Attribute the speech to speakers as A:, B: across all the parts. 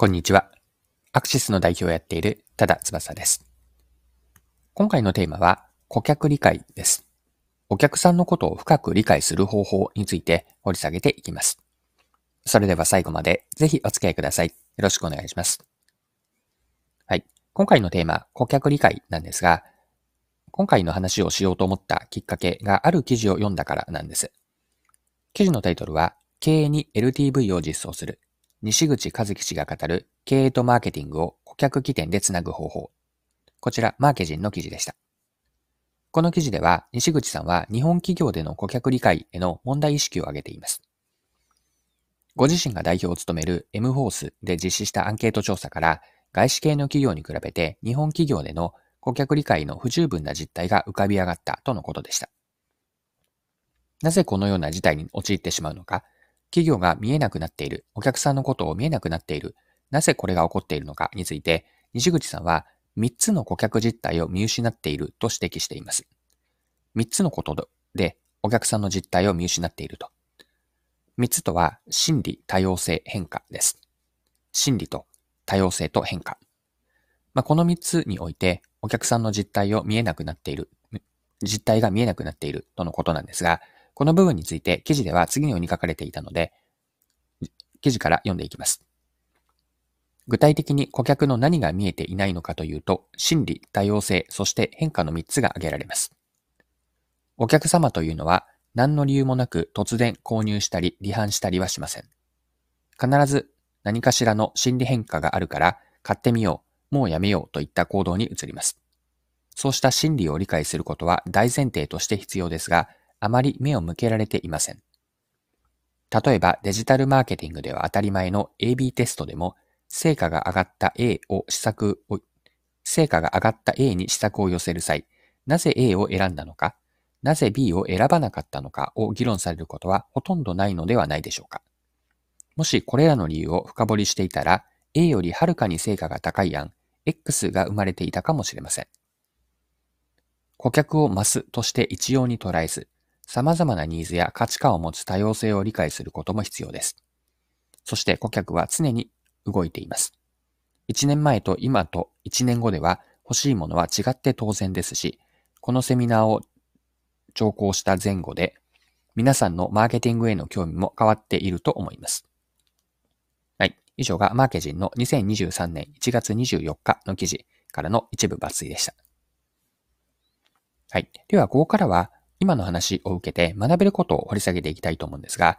A: こんにちは。アクシスの代表をやっている多田翼です。今回のテーマは顧客理解です。お客さんのことを深く理解する方法について掘り下げていきます。それでは最後までぜひお付き合いください。よろしくお願いします。はい。今回のテーマ、顧客理解なんですが、今回の話をしようと思ったきっかけがある記事を読んだからなんです。記事のタイトルは、経営に LTV を実装する西口和樹氏が語る経営とマーケティングを顧客起点でつなぐ方法。こちら、マーケジンの記事でした。この記事では、西口さんは日本企業での顧客理解への問題意識を挙げています。ご自身が代表を務める M フォースで実施したアンケート調査から、外資系の企業に比べて日本企業での顧客理解の不十分な実態が浮かび上がったとのことでした。なぜこのような事態に陥ってしまうのか、企業が見えなくなっている、お客さんのことを見えなくなっている、なぜこれが起こっているのかについて、西口さんは3つの顧客実態を見失っていると指摘しています。3つのことでお客さんの実態を見失っていると。3つとは、心理、多様性、変化です。心理と多様性と変化。まあ、この3つにおいて、お客さんの実態を見えなくなっている、実態が見えなくなっているとのことなんですが、この部分について記事では次のように書かれていたので、記事から読んでいきます。具体的に顧客の何が見えていないのかというと、心理、多様性、そして変化の3つが挙げられます。お客様というのは何の理由もなく突然購入したり離反したりはしません。必ず何かしらの心理変化があるから買ってみよう、もうやめようといった行動に移ります。そうした心理を理解することは大前提として必要ですが、あまり目を向けられていません。例えばデジタルマーケティングでは当たり前の AB テストでも、成果が上がった A を施策を、成果が上がった A に施策を寄せる際、なぜ A を選んだのか、なぜ B を選ばなかったのかを議論されることはほとんどないのではないでしょうか。もしこれらの理由を深掘りしていたら、A よりはるかに成果が高い案、X が生まれていたかもしれません。顧客を増すとして一様に捉えず、様々なニーズや価値観を持つ多様性を理解することも必要です。そして顧客は常に動いています。1年前と今と1年後では欲しいものは違って当然ですし、このセミナーを聴講した前後で皆さんのマーケティングへの興味も変わっていると思います。はい。以上がマーケジンの2023年1月24日の記事からの一部抜粋でした。はい。では、ここからは今の話を受けて学べることを掘り下げていきたいと思うんですが、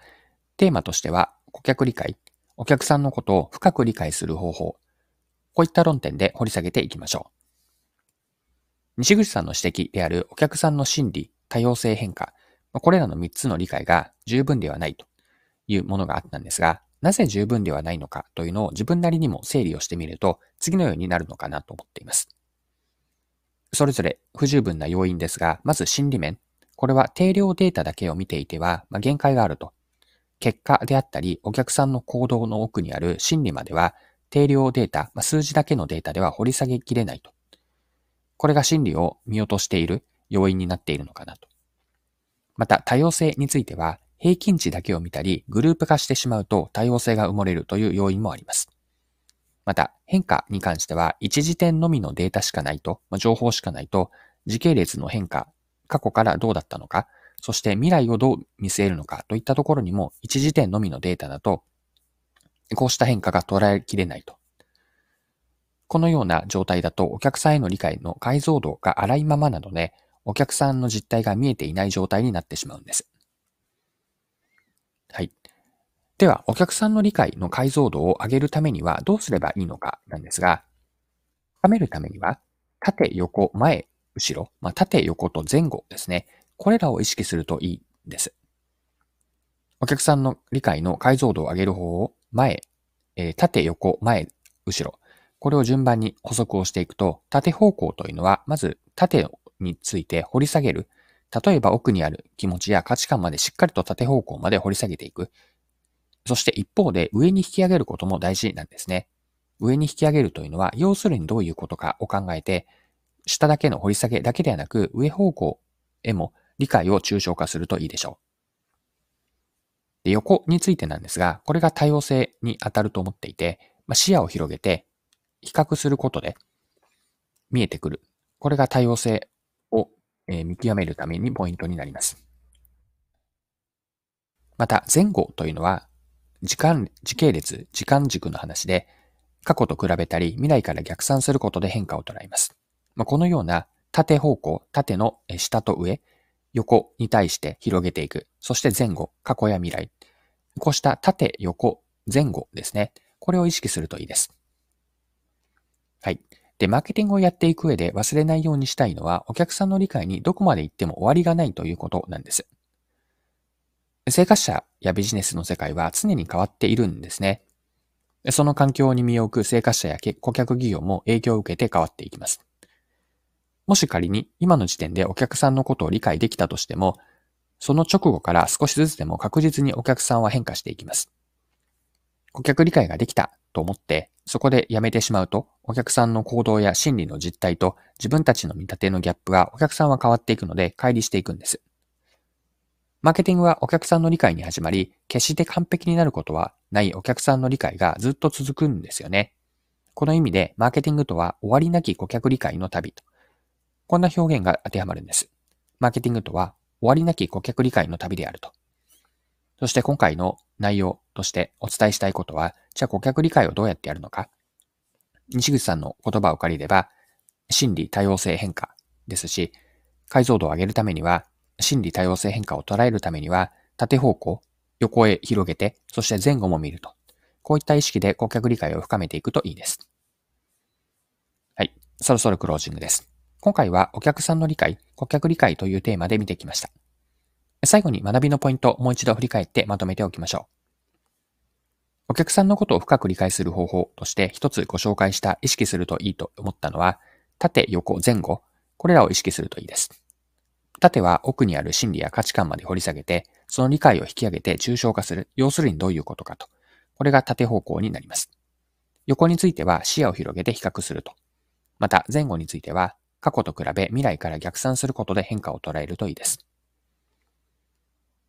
A: テーマとしては顧客理解、お客さんのことを深く理解する方法、こういった論点で掘り下げていきましょう。西口さんの指摘であるお客さんの心理、多様性変化、これらの3つの理解が十分ではないというものがあったんですが、なぜ十分ではないのかというのを自分なりにも整理をしてみると、次のようになるのかなと思っています。それぞれ不十分な要因ですが、まず心理面、これは定量データだけを見ていては、まあ、限界があると。結果であったり、お客さんの行動の奥にある心理までは、定量データ、まあ、数字だけのデータでは掘り下げきれないと。これが心理を見落としている要因になっているのかなと。また、多様性については、平均値だけを見たり、グループ化してしまうと多様性が埋もれるという要因もあります。また、変化に関しては、一時点のみのデータしかないと、まあ、情報しかないと、時系列の変化過去からどうだったのか、そして未来をどう見据えるのかといったところにも一時点のみのデータだと、こうした変化が捉えきれないと。このような状態だとお客さんへの理解の解像度が荒いままなので、お客さんの実態が見えていない状態になってしまうんです。はい。では、お客さんの理解の解像度を上げるためにはどうすればいいのかなんですが、深めるためには、縦、横、前後ろ、まあ、縦、横と前後ですね。これらを意識するといいです。お客さんの理解の解像度を上げる方を前、えー、縦、横、前、後ろ。これを順番に補足をしていくと、縦方向というのは、まず縦について掘り下げる。例えば奥にある気持ちや価値観までしっかりと縦方向まで掘り下げていく。そして一方で上に引き上げることも大事なんですね。上に引き上げるというのは、要するにどういうことかを考えて、下だけの掘り下げだけではなく、上方向へも理解を抽象化するといいでしょう。で横についてなんですが、これが多様性に当たると思っていて、まあ、視野を広げて比較することで見えてくる。これが多様性を見極めるためにポイントになります。また、前後というのは、時間、時系列、時間軸の話で、過去と比べたり、未来から逆算することで変化を捉えます。まあ、このような縦方向、縦の下と上、横に対して広げていく。そして前後、過去や未来。こうした縦、横、前後ですね。これを意識するといいです。はい。で、マーケティングをやっていく上で忘れないようにしたいのは、お客さんの理解にどこまで行っても終わりがないということなんです。生活者やビジネスの世界は常に変わっているんですね。その環境に身を置く生活者や顧客企業も影響を受けて変わっていきます。もし仮に今の時点でお客さんのことを理解できたとしても、その直後から少しずつでも確実にお客さんは変化していきます。顧客理解ができたと思って、そこでやめてしまうと、お客さんの行動や心理の実態と自分たちの見立てのギャップがお客さんは変わっていくので乖離していくんです。マーケティングはお客さんの理解に始まり、決して完璧になることはないお客さんの理解がずっと続くんですよね。この意味で、マーケティングとは終わりなき顧客理解の旅とこんな表現が当てはまるんです。マーケティングとは終わりなき顧客理解の旅であると。そして今回の内容としてお伝えしたいことは、じゃあ顧客理解をどうやってやるのか。西口さんの言葉を借りれば、心理多様性変化ですし、解像度を上げるためには、心理多様性変化を捉えるためには、縦方向、横へ広げて、そして前後も見ると。こういった意識で顧客理解を深めていくといいです。はい。そろそろクロージングです。今回はお客さんの理解、顧客理解というテーマで見てきました。最後に学びのポイントをもう一度振り返ってまとめておきましょう。お客さんのことを深く理解する方法として一つご紹介した意識するといいと思ったのは、縦、横、前後、これらを意識するといいです。縦は奥にある心理や価値観まで掘り下げて、その理解を引き上げて抽象化する。要するにどういうことかと。これが縦方向になります。横については視野を広げて比較すると。また前後については過去と比べ未来から逆算することで変化を捉えるといいです。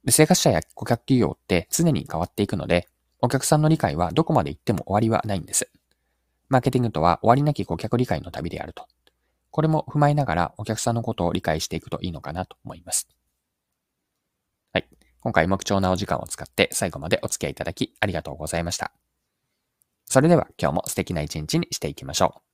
A: 生活者や顧客企業って常に変わっていくので、お客さんの理解はどこまで行っても終わりはないんです。マーケティングとは終わりなき顧客理解の旅であると。これも踏まえながらお客さんのことを理解していくといいのかなと思います。はい。今回も貴重なお時間を使って最後までお付き合いいただきありがとうございました。それでは今日も素敵な一日にしていきましょう。